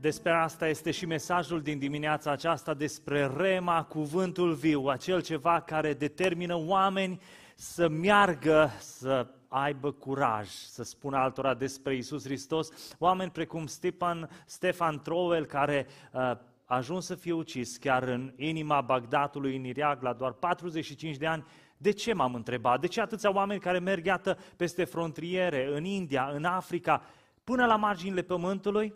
Despre asta este și mesajul din dimineața aceasta despre rema, cuvântul viu, acel ceva care determină oameni să meargă, să aibă curaj să spună altora despre Isus Hristos. Oameni precum Stefan, Stefan Trowell, care uh, a ajuns să fie ucis chiar în inima Bagdatului, în Irak, la doar 45 de ani. De ce m-am întrebat? De ce atâția oameni care merg, iată, peste frontiere, în India, în Africa, până la marginile pământului?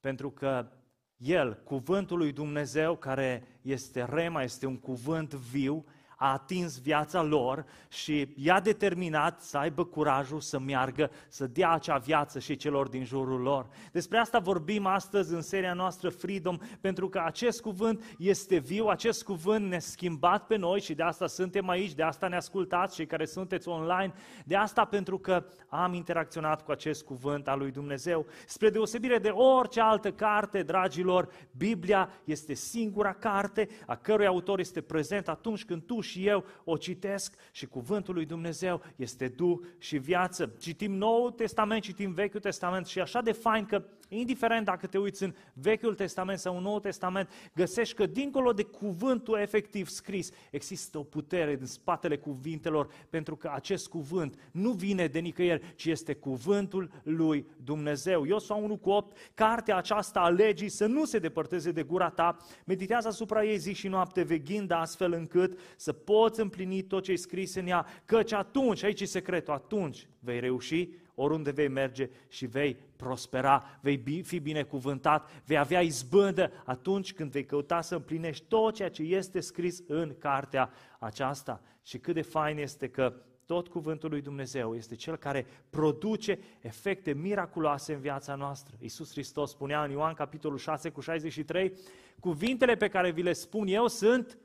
Pentru că el, cuvântul lui Dumnezeu, care este rema, este un cuvânt viu, a atins viața lor și i-a determinat să aibă curajul să meargă, să dea acea viață și celor din jurul lor. Despre asta vorbim astăzi în seria noastră Freedom, pentru că acest cuvânt este viu, acest cuvânt ne-a schimbat pe noi și de asta suntem aici, de asta ne ascultați cei care sunteți online, de asta pentru că am interacționat cu acest cuvânt al lui Dumnezeu. Spre deosebire de orice altă carte, dragilor, Biblia este singura carte a cărui autor este prezent atunci când tu și eu o citesc și cuvântul lui Dumnezeu este duh și viață. Citim Noul Testament, citim Vechiul Testament și așa de fain că indiferent dacă te uiți în Vechiul Testament sau în Noul Testament, găsești că dincolo de cuvântul efectiv scris, există o putere din spatele cuvintelor, pentru că acest cuvânt nu vine de nicăieri, ci este cuvântul lui Dumnezeu. Iosua 1 cu 8, cartea aceasta a legii să nu se depărteze de gura ta, meditează asupra ei zi și noapte, veghind astfel încât să poți împlini tot ce e scris în ea, căci atunci, aici e secretul, atunci vei reuși oriunde vei merge și vei prospera, vei fi binecuvântat, vei avea izbândă atunci când vei căuta să împlinești tot ceea ce este scris în cartea aceasta. Și cât de fain este că tot cuvântul lui Dumnezeu este cel care produce efecte miraculoase în viața noastră. Iisus Hristos spunea în Ioan capitolul 6 cu 63, cuvintele pe care vi le spun eu sunt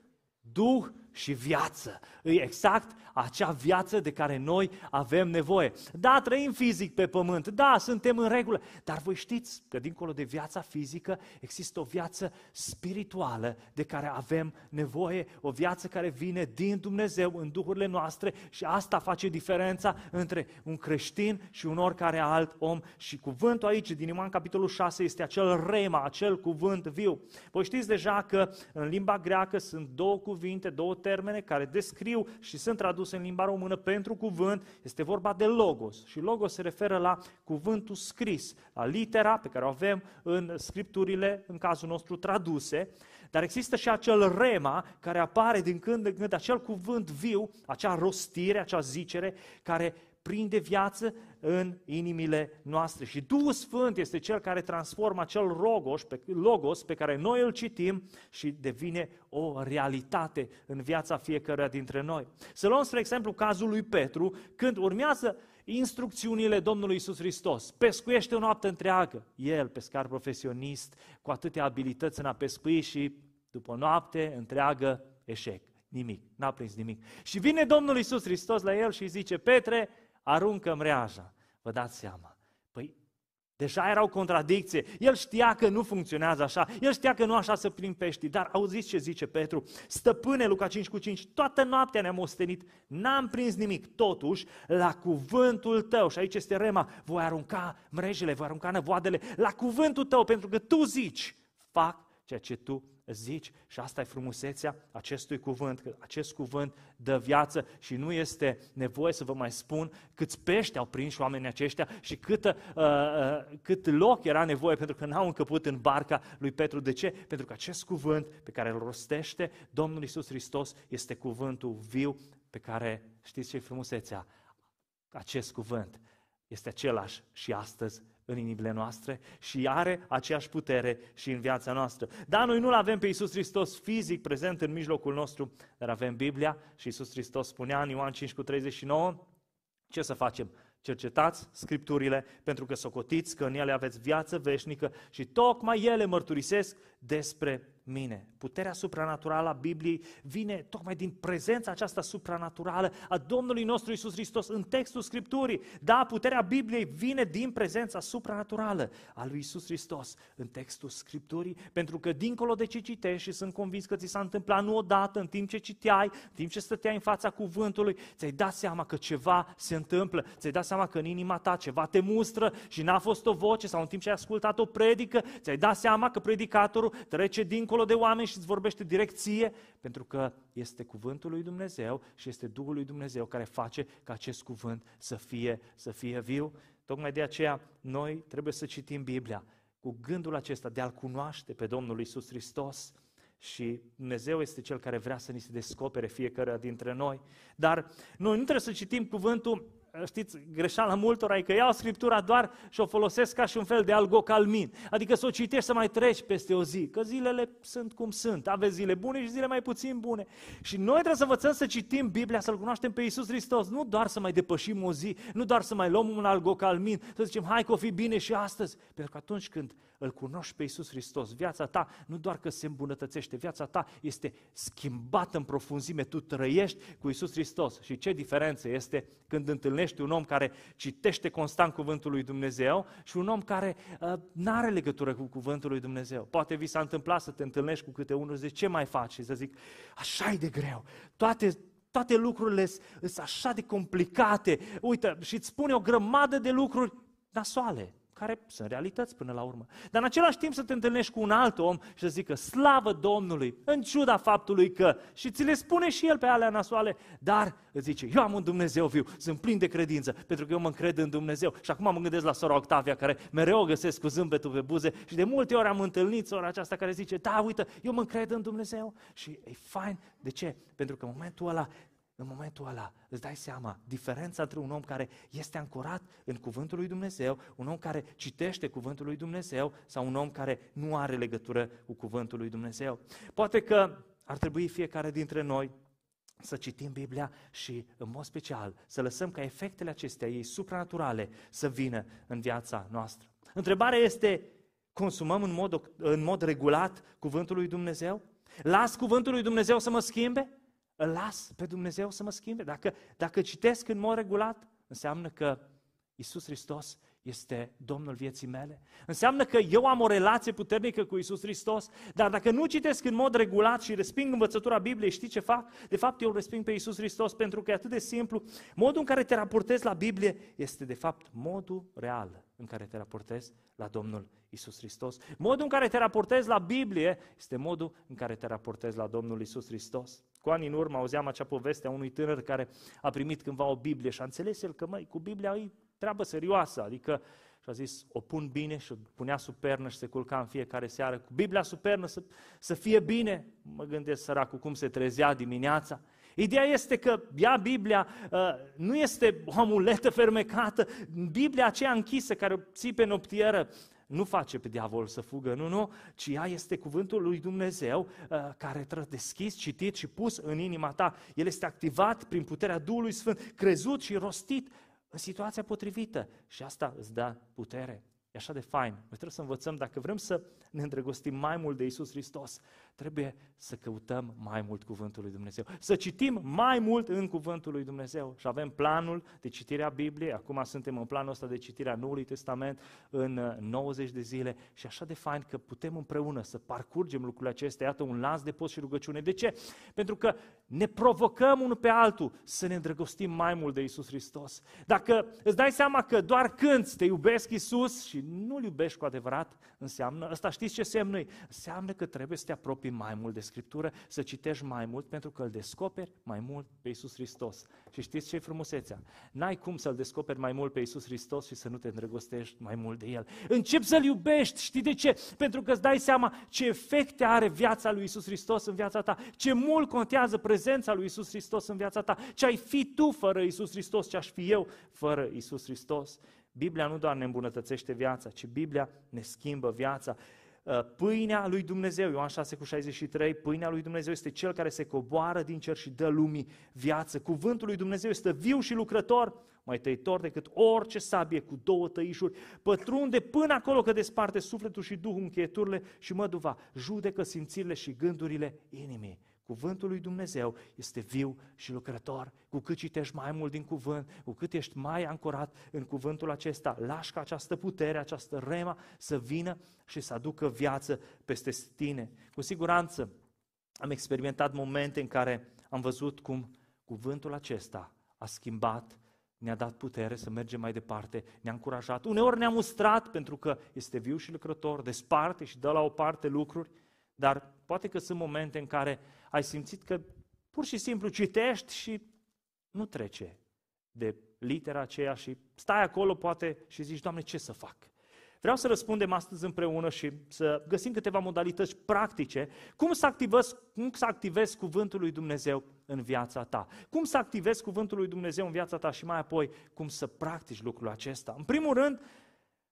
Duh și viață. E exact acea viață de care noi avem nevoie. Da, trăim fizic pe pământ, da, suntem în regulă, dar voi știți că dincolo de viața fizică există o viață spirituală de care avem nevoie, o viață care vine din Dumnezeu în duhurile noastre și asta face diferența între un creștin și un oricare alt om. Și cuvântul aici, din Ioan capitolul 6, este acel rema, acel cuvânt viu. Voi știți deja că în limba greacă sunt două cuvinte, două termene care descriu și sunt traduse în limba română pentru cuvânt, este vorba de logos. Și logos se referă la cuvântul scris, la litera pe care o avem în scripturile, în cazul nostru, traduse, dar există și acel rema care apare din când în când, acel cuvânt viu, acea rostire, acea zicere, care prinde viață în inimile noastre. Și Duhul Sfânt este Cel care transformă acel logos pe, logos pe care noi îl citim și devine o realitate în viața fiecăruia dintre noi. Să luăm, spre exemplu, cazul lui Petru, când urmează instrucțiunile Domnului Isus Hristos. Pescuiește o noapte întreagă. El, pescar profesionist, cu atâtea abilități în a pescui și după o noapte întreagă, eșec. Nimic, n-a prins nimic. Și vine Domnul Isus Hristos la el și zice, Petre, aruncă mreaja. Vă dați seama. Păi, deja era o contradicție. El știa că nu funcționează așa. El știa că nu așa să prind pești. Dar auziți ce zice Petru? Stăpâne, Luca 5 cu 5, toată noaptea ne-am ostenit, n-am prins nimic. Totuși, la cuvântul tău, și aici este rema, voi arunca mrejele, voi arunca năvoadele, la cuvântul tău, pentru că tu zici, fac ceea ce tu zici și asta e frumusețea acestui cuvânt, că acest cuvânt dă viață și nu este nevoie să vă mai spun câți pești au prins oamenii aceștia și cât, uh, uh, cât loc era nevoie pentru că n-au încăput în barca lui Petru. De ce? Pentru că acest cuvânt pe care îl rostește Domnul Isus Hristos este cuvântul viu pe care, știți ce frumusețea? Acest cuvânt este același și astăzi în inimile noastre și are aceeași putere și în viața noastră. Da, noi nu-L avem pe Iisus Hristos fizic prezent în mijlocul nostru, dar avem Biblia și Iisus Hristos spunea în Ioan 5 cu 39, ce să facem? Cercetați Scripturile pentru că socotiți că în ele aveți viață veșnică și tocmai ele mărturisesc despre mine. Puterea supranaturală a Bibliei vine tocmai din prezența aceasta supranaturală a Domnului nostru Isus Hristos în textul Scripturii. Da, puterea Bibliei vine din prezența supranaturală a lui Isus Hristos în textul Scripturii, pentru că dincolo de ce citești și sunt convins că ți s-a întâmplat nu odată, în timp ce citeai, în timp ce stăteai în fața cuvântului, ți-ai dat seama că ceva se întâmplă, ți-ai dat seama că în inima ta ceva te mustră și n-a fost o voce sau în timp ce ai ascultat o predică, ți-ai dat seama că predicatorul trece dincolo de oameni și îți vorbește direct ție, pentru că este cuvântul lui Dumnezeu și este Duhul lui Dumnezeu care face ca acest cuvânt să fie, să fie viu. Tocmai de aceea noi trebuie să citim Biblia cu gândul acesta de a-L cunoaște pe Domnul Isus Hristos și Dumnezeu este Cel care vrea să ni se descopere fiecare dintre noi. Dar noi nu trebuie să citim cuvântul știți, greșeala multora e că iau Scriptura doar și o folosesc ca și un fel de algocalmin. Adică să o citești să mai treci peste o zi, că zilele sunt cum sunt. Aveți zile bune și zile mai puțin bune. Și noi trebuie să învățăm să citim Biblia, să-L cunoaștem pe Iisus Hristos. Nu doar să mai depășim o zi, nu doar să mai luăm un algocalmin, să zicem, hai că o fi bine și astăzi. Pentru că atunci când îl cunoști pe Iisus Hristos, viața ta nu doar că se îmbunătățește, viața ta este schimbată în profunzime, tu trăiești cu Iisus Hristos. Și ce diferență este când întâlnești un om care citește constant cuvântul lui Dumnezeu și un om care uh, nu are legătură cu cuvântul lui Dumnezeu. Poate vi s-a întâmplat să te întâlnești cu câte unul și zici, ce mai faci? Și să zic, așa e de greu. Toate, toate lucrurile sunt așa de complicate. Uite, și îți spune o grămadă de lucruri nasoale care sunt realități până la urmă. Dar în același timp să te întâlnești cu un alt om și să zică slavă Domnului, în ciuda faptului că, și ți le spune și el pe alea nasoale, dar îți zice, eu am un Dumnezeu viu, sunt plin de credință, pentru că eu mă încred în Dumnezeu. Și acum mă gândesc la sora Octavia, care mereu o găsesc cu zâmbetul pe buze și de multe ori am întâlnit sora aceasta care zice, da, uite, eu mă încred în Dumnezeu. Și e fain. De ce? Pentru că în momentul ăla în momentul ăla îți dai seama diferența între un om care este ancorat în cuvântul lui Dumnezeu, un om care citește cuvântul lui Dumnezeu sau un om care nu are legătură cu cuvântul lui Dumnezeu. Poate că ar trebui fiecare dintre noi să citim Biblia și, în mod special, să lăsăm ca efectele acestea, ei supranaturale, să vină în viața noastră. Întrebarea este, consumăm în mod, în mod regulat cuvântul lui Dumnezeu? Las cuvântul lui Dumnezeu să mă schimbe? Îl las pe Dumnezeu să mă schimbe. Dacă, dacă citesc în mod regulat, înseamnă că Isus Hristos este Domnul vieții mele. Înseamnă că eu am o relație puternică cu Isus Hristos, dar dacă nu citesc în mod regulat și resping învățătura Bibliei, știi ce fac? De fapt, eu îl resping pe Isus Hristos pentru că e atât de simplu. Modul în care te raportezi la Biblie este, de fapt, modul real în care te raportezi la Domnul Isus Hristos. Modul în care te raportezi la Biblie este modul în care te raportezi la Domnul Isus Hristos. Cu ani în urmă auzeam acea poveste a unui tânăr care a primit cândva o Biblie și a înțeles el că, măi, cu Biblia e treabă serioasă, adică și a zis, o pun bine și o punea sub pernă și se culca în fiecare seară. Cu Biblia sub pernă să, să fie bine. Mă gândesc săracul cum se trezea dimineața. Ideea este că ia Biblia uh, nu este o amuletă fermecată, Biblia aceea închisă care o ții pe noptieră nu face pe diavol să fugă, nu, nu, ci ea este cuvântul lui Dumnezeu uh, care trebuie deschis, citit și pus în inima ta. El este activat prin puterea Duhului Sfânt, crezut și rostit în situația potrivită și asta îți dă putere. E așa de fain. Noi trebuie să învățăm, dacă vrem să ne îndrăgostim mai mult de Isus Hristos, trebuie să căutăm mai mult Cuvântul lui Dumnezeu, să citim mai mult în Cuvântul lui Dumnezeu și avem planul de citire a Bibliei, acum suntem în planul ăsta de citire a Noului Testament în 90 uh, de zile și așa de fain că putem împreună să parcurgem lucrurile acestea, iată un lanț de post și rugăciune. De ce? Pentru că ne provocăm unul pe altul să ne îndrăgostim mai mult de Isus Hristos. Dacă îți dai seama că doar când te iubesc Isus și nu-L iubești cu adevărat, înseamnă, ăsta știți ce semnă Înseamnă că trebuie să te apropii apropii mai mult de Scriptură, să citești mai mult, pentru că îl descoperi mai mult pe Iisus Hristos. Și știți ce e frumusețea? N-ai cum să-L descoperi mai mult pe Iisus Hristos și să nu te îndrăgostești mai mult de El. Începi să-L iubești, știi de ce? Pentru că îți dai seama ce efecte are viața lui Iisus Hristos în viața ta, ce mult contează prezența lui Iisus Hristos în viața ta, ce ai fi tu fără Iisus Hristos, ce aș fi eu fără Iisus Hristos. Biblia nu doar ne îmbunătățește viața, ci Biblia ne schimbă viața. Uh, pâinea lui Dumnezeu, Ioan 6 cu 63, pâinea lui Dumnezeu este cel care se coboară din cer și dă lumii viață. Cuvântul lui Dumnezeu este viu și lucrător, mai tăitor decât orice sabie cu două tăișuri, pătrunde până acolo că desparte sufletul și duhul încheieturile și măduva, judecă simțirile și gândurile inimii. Cuvântul lui Dumnezeu este viu și lucrător. Cu cât citești mai mult din cuvânt, cu cât ești mai ancorat în cuvântul acesta, lași ca această putere, această rema să vină și să aducă viață peste tine. Cu siguranță am experimentat momente în care am văzut cum cuvântul acesta a schimbat ne-a dat putere să mergem mai departe, ne-a încurajat. Uneori ne-a mustrat pentru că este viu și lucrător, desparte și dă la o parte lucruri, dar poate că sunt momente în care ai simțit că pur și simplu citești și nu trece de litera aceea și stai acolo poate și zici, Doamne, ce să fac? Vreau să răspundem astăzi împreună și să găsim câteva modalități practice cum să activezi, cum să activezi cuvântul lui Dumnezeu în viața ta. Cum să activezi cuvântul lui Dumnezeu în viața ta și mai apoi cum să practici lucrul acesta. În primul rând,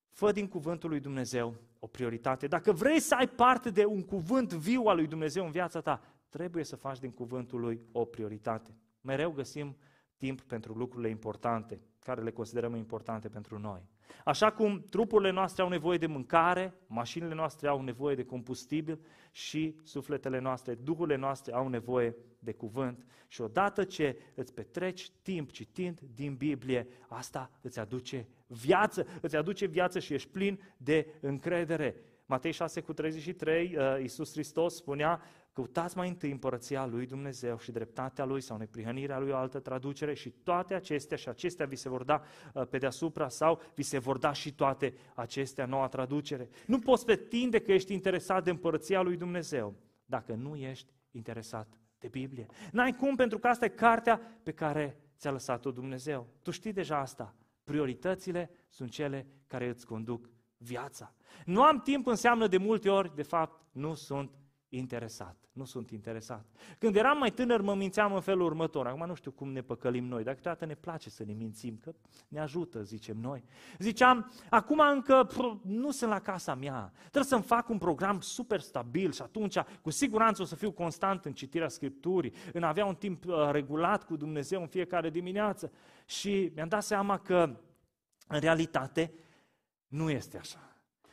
fă din cuvântul lui Dumnezeu o prioritate. Dacă vrei să ai parte de un cuvânt viu al lui Dumnezeu în viața ta, trebuie să faci din cuvântul lui o prioritate. Mereu găsim timp pentru lucrurile importante, care le considerăm importante pentru noi. Așa cum trupurile noastre au nevoie de mâncare, mașinile noastre au nevoie de combustibil și sufletele noastre, duhurile noastre au nevoie de cuvânt. Și odată ce îți petreci timp citind din Biblie, asta îți aduce viață, îți aduce viață și ești plin de încredere. Matei 6 cu 33, uh, Iisus Hristos spunea, Căutați mai întâi împărăția lui Dumnezeu și dreptatea lui sau neprihănirea lui o altă traducere și toate acestea și acestea vi se vor da uh, pe deasupra sau vi se vor da și toate acestea noua traducere. Nu poți pretinde că ești interesat de împărăția lui Dumnezeu dacă nu ești interesat de Biblie. N-ai cum pentru că asta e cartea pe care ți-a lăsat-o Dumnezeu. Tu știi deja asta. Prioritățile sunt cele care îți conduc viața. Nu am timp înseamnă de multe ori, de fapt, nu sunt interesat. Nu sunt interesat. Când eram mai tânăr, mă mințeam în felul următor. Acum nu știu cum ne păcălim noi, dar câteodată ne place să ne mințim, că ne ajută, zicem noi. Ziceam, acum încă nu sunt la casa mea, trebuie să-mi fac un program super stabil și atunci cu siguranță o să fiu constant în citirea Scripturii, în a avea un timp uh, regulat cu Dumnezeu în fiecare dimineață. Și mi-am dat seama că, în realitate, nu este așa.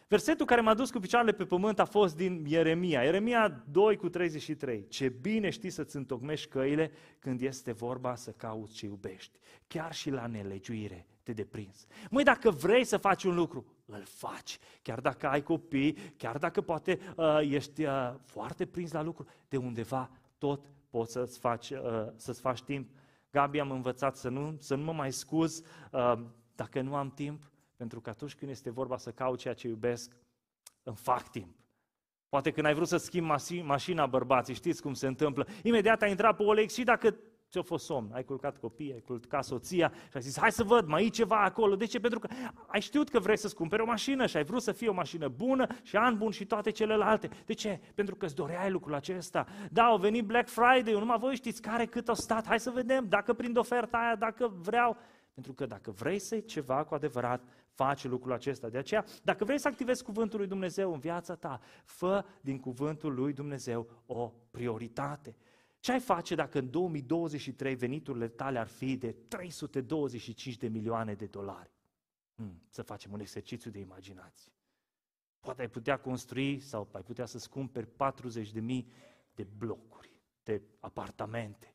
Versetul care m-a dus cu picioarele pe pământ a fost din Ieremia. Ieremia 2 cu 33. Ce bine știi să-ți întocmești căile când este vorba să cauți ce iubești. Chiar și la nelegiuire te deprins. Măi, dacă vrei să faci un lucru, îl faci. Chiar dacă ai copii, chiar dacă poate uh, ești uh, foarte prins la lucru, de undeva tot poți să-ți faci, uh, să-ți faci timp. Gabi, am învățat să nu, să nu mă mai scuz uh, dacă nu am timp, pentru că atunci când este vorba să caut ceea ce iubesc, îmi fac timp. Poate când ai vrut să schimbi mașina bărbații, știți cum se întâmplă, imediat ai intrat pe OLX și dacă ți-a fost somn, ai culcat copii, ai culcat soția și ai zis, hai să văd, mai e ceva acolo. De ce? Pentru că ai știut că vrei să-ți cumperi o mașină și ai vrut să fie o mașină bună și an bun și toate celelalte. De ce? Pentru că îți doreai lucrul acesta. Da, au venit Black Friday, numai voi știți care cât au stat, hai să vedem dacă prind oferta aia, dacă vreau. Pentru că dacă vrei să ceva cu adevărat, faci lucrul acesta. De aceea, dacă vrei să activezi cuvântul lui Dumnezeu în viața ta, fă din cuvântul lui Dumnezeu o prioritate. Ce ai face dacă în 2023 veniturile tale ar fi de 325 de milioane de dolari? Hmm, să facem un exercițiu de imaginație. Poate ai putea construi sau ai putea să-ți cumperi 40 de mii de blocuri, de apartamente.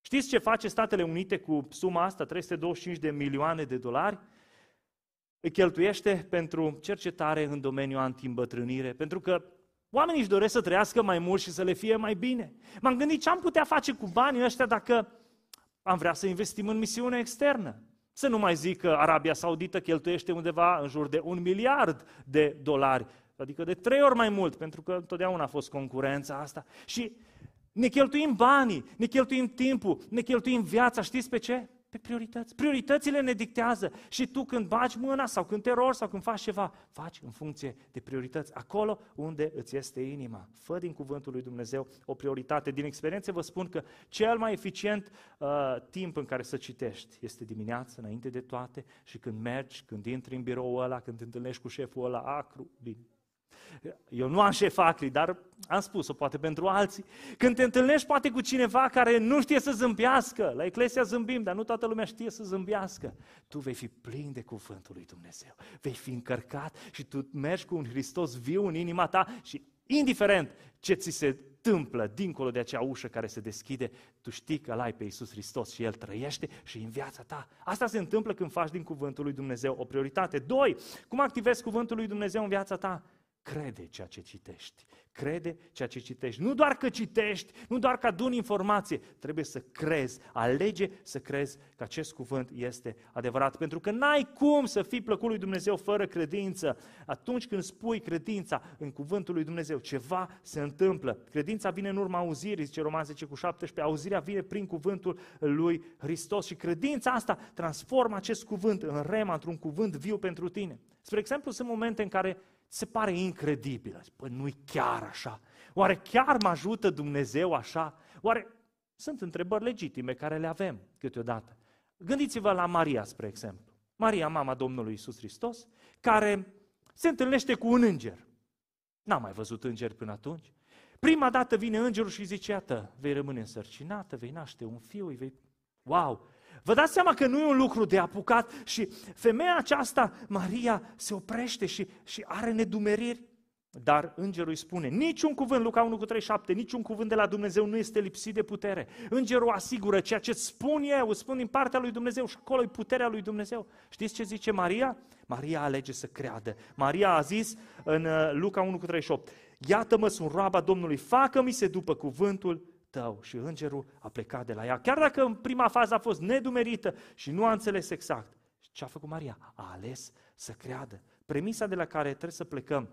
Știți ce face Statele Unite cu suma asta, 325 de milioane de dolari? Îi cheltuiește pentru cercetare în domeniul anti-îmbătrânire, pentru că oamenii își doresc să trăiască mai mult și să le fie mai bine. M-am gândit ce am putea face cu banii ăștia dacă am vrea să investim în misiune externă. Să nu mai zic că Arabia Saudită cheltuiește undeva în jur de un miliard de dolari, adică de trei ori mai mult, pentru că întotdeauna a fost concurența asta. Și ne cheltuim banii, ne cheltuim timpul, ne cheltuim viața, știți pe ce? Pe priorități. Prioritățile ne dictează și tu când bagi mâna sau când te rogi sau când faci ceva, faci în funcție de priorități. Acolo unde îți este inima. Fă din cuvântul lui Dumnezeu o prioritate. Din experiență vă spun că cel mai eficient uh, timp în care să citești este dimineața, înainte de toate și când mergi, când intri în birou ăla, când te întâlnești cu șeful ăla acru, din Eu nu am șef acri, dar am spus-o poate pentru alții. Când te întâlnești poate cu cineva care nu știe să zâmbească, la Eclesia zâmbim, dar nu toată lumea știe să zâmbească. Tu vei fi plin de cuvântul lui Dumnezeu, vei fi încărcat și tu mergi cu un Hristos viu în inima ta și indiferent ce ți se întâmplă dincolo de acea ușă care se deschide, tu știi că l-ai pe Iisus Hristos și El trăiește și în viața ta. Asta se întâmplă când faci din cuvântul lui Dumnezeu o prioritate. Doi, cum activezi cuvântul lui Dumnezeu în viața ta? Crede ceea ce citești. Crede ceea ce citești. Nu doar că citești, nu doar că aduni informație, trebuie să crezi. Alege să crezi că acest cuvânt este adevărat. Pentru că n-ai cum să fii plăcut lui Dumnezeu fără credință. Atunci când spui credința în cuvântul lui Dumnezeu, ceva se întâmplă. Credința vine în urma auzirii, zice Roman 10 cu 17. Auzirea vine prin cuvântul lui Hristos și credința asta transformă acest cuvânt în rema, într-un cuvânt viu pentru tine. Spre exemplu, sunt momente în care se pare incredibilă. Păi nu-i chiar așa. Oare chiar mă ajută Dumnezeu așa? Oare sunt întrebări legitime care le avem câteodată. Gândiți-vă la Maria, spre exemplu. Maria, mama Domnului Isus Hristos, care se întâlnește cu un înger. N-am mai văzut îngeri până atunci. Prima dată vine îngerul și zice, iată, vei rămâne însărcinată, vei naște un fiu, îi vei... Wow! Vă dați seama că nu e un lucru de apucat și femeia aceasta, Maria, se oprește și, și are nedumeriri. Dar îngerul îi spune, niciun cuvânt, Luca 1 cu 37, niciun cuvânt de la Dumnezeu nu este lipsit de putere. Îngerul asigură ceea ce spun eu, spun din partea lui Dumnezeu și acolo e puterea lui Dumnezeu. Știți ce zice Maria? Maria alege să creadă. Maria a zis în uh, Luca 1 cu 38, iată-mă, sunt roaba Domnului, facă-mi se după cuvântul tău. Și îngerul a plecat de la ea. Chiar dacă în prima fază a fost nedumerită și nu a înțeles exact. Ce a făcut Maria? A ales să creadă. Premisa de la care trebuie să plecăm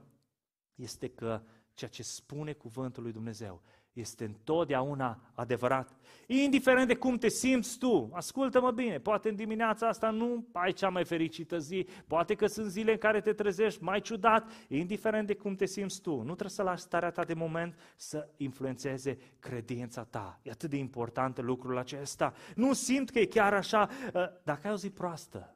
este că ceea ce spune cuvântul lui Dumnezeu este întotdeauna adevărat. Indiferent de cum te simți tu, ascultă-mă bine, poate în dimineața asta nu ai cea mai fericită zi, poate că sunt zile în care te trezești mai ciudat, indiferent de cum te simți tu. Nu trebuie să lași starea ta de moment să influențeze credința ta. E atât de important lucrul acesta. Nu simt că e chiar așa. Ă, dacă ai o zi proastă,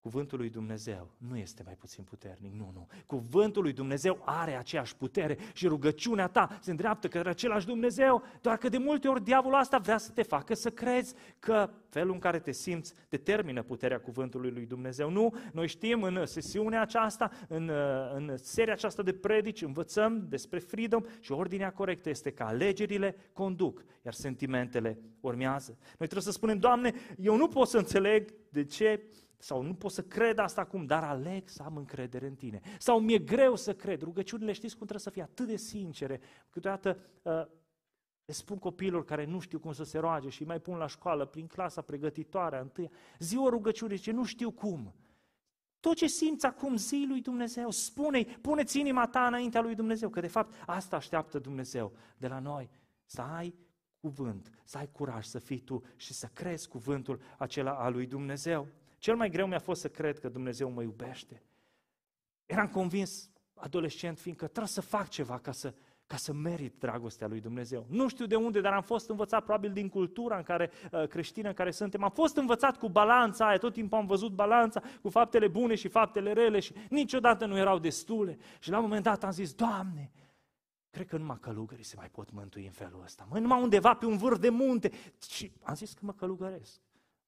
Cuvântul lui Dumnezeu nu este mai puțin puternic, nu, nu. Cuvântul lui Dumnezeu are aceeași putere și rugăciunea ta se îndreaptă către același Dumnezeu, doar că de multe ori diavolul asta vrea să te facă să crezi că felul în care te simți determină puterea cuvântului lui Dumnezeu. Nu, noi știm în sesiunea aceasta, în, în seria aceasta de predici, învățăm despre freedom și ordinea corectă este că alegerile conduc, iar sentimentele urmează. Noi trebuie să spunem, Doamne, eu nu pot să înțeleg de ce sau nu pot să cred asta acum, dar aleg să am încredere în tine. Sau mi-e greu să cred. Rugăciunile știți cum trebuie să fie atât de sincere. Câteodată uh, le spun copilor care nu știu cum să se roage și îi mai pun la școală, prin clasa pregătitoare, întâia. Zi o rugăciune, zice, nu știu cum. Tot ce simți acum, zi lui Dumnezeu, spune-i, puneți inima ta înaintea lui Dumnezeu, că de fapt asta așteaptă Dumnezeu de la noi, să ai cuvânt, să ai curaj să fii tu și să crezi cuvântul acela al lui Dumnezeu. Cel mai greu mi-a fost să cred că Dumnezeu mă iubește. Eram convins, adolescent, fiindcă trebuie să fac ceva ca să, ca să merit dragostea lui Dumnezeu. Nu știu de unde, dar am fost învățat probabil din cultura în care, uh, creștină în care suntem. Am fost învățat cu balanța aia, tot timpul am văzut balanța cu faptele bune și faptele rele și niciodată nu erau destule. Și la un moment dat am zis, Doamne, cred că numai călugării se mai pot mântui în felul ăsta. Mă, numai undeva pe un vârf de munte. Și am zis că mă călugăresc.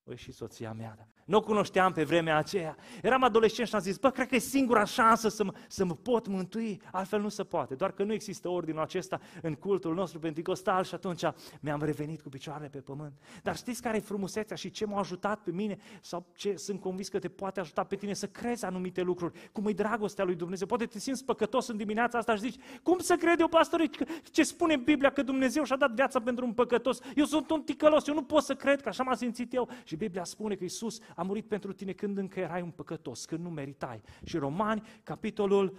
Păi și soția mea, da. Nu o cunoșteam pe vremea aceea. Eram adolescent și am zis, bă, cred că e singura șansă să mă, să mă pot mântui, altfel nu se poate. Doar că nu există ordinul acesta în cultul nostru pentecostal și atunci mi-am revenit cu picioarele pe pământ. Dar știți care e frumusețea și ce m-a ajutat pe mine sau ce sunt convins că te poate ajuta pe tine să crezi anumite lucruri, cum e dragostea lui Dumnezeu. Poate te simți păcătos în dimineața asta și zici, cum să cred eu, pastore, ce spune Biblia că Dumnezeu și-a dat viața pentru un păcătos? Eu sunt un ticălos, eu nu pot să cred că așa m-a simțit eu. Și Biblia spune că Isus a murit pentru tine când încă erai un păcătos, când nu meritai. Și Romani, capitolul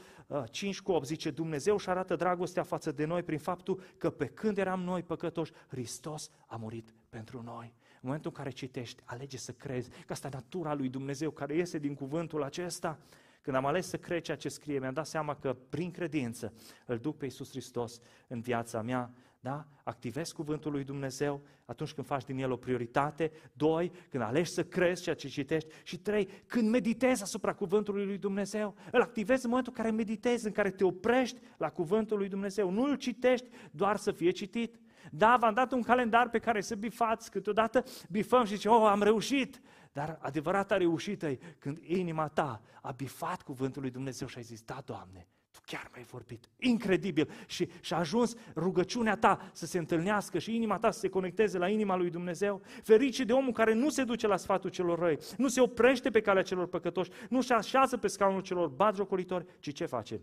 5 uh, cu 8, zice, Dumnezeu și arată dragostea față de noi prin faptul că pe când eram noi păcătoși, Hristos a murit pentru noi. În momentul în care citești, alege să crezi că asta e natura lui Dumnezeu care iese din cuvântul acesta. Când am ales să cred ceea ce scrie, mi-am dat seama că prin credință îl duc pe Iisus Hristos în viața mea Da? Activezi cuvântul lui Dumnezeu atunci când faci din el o prioritate. Doi, când alegi să crezi ceea ce citești. Și trei, când meditezi asupra cuvântului lui Dumnezeu. Îl activezi în momentul în care meditezi, în care te oprești la cuvântul lui Dumnezeu. Nu îl citești doar să fie citit. Da, v-am dat un calendar pe care să bifați, câteodată bifăm și zice, oh, am reușit. Dar adevărata reușită e când inima ta a bifat cuvântul lui Dumnezeu și ai zis, da, Doamne, tu chiar mi-ai vorbit. Incredibil. Și, și a ajuns rugăciunea ta să se întâlnească și inima ta să se conecteze la inima lui Dumnezeu. Ferice de omul care nu se duce la sfatul celor răi, nu se oprește pe calea celor păcătoși, nu se așează pe scaunul celor batjocoritori, ci ce face?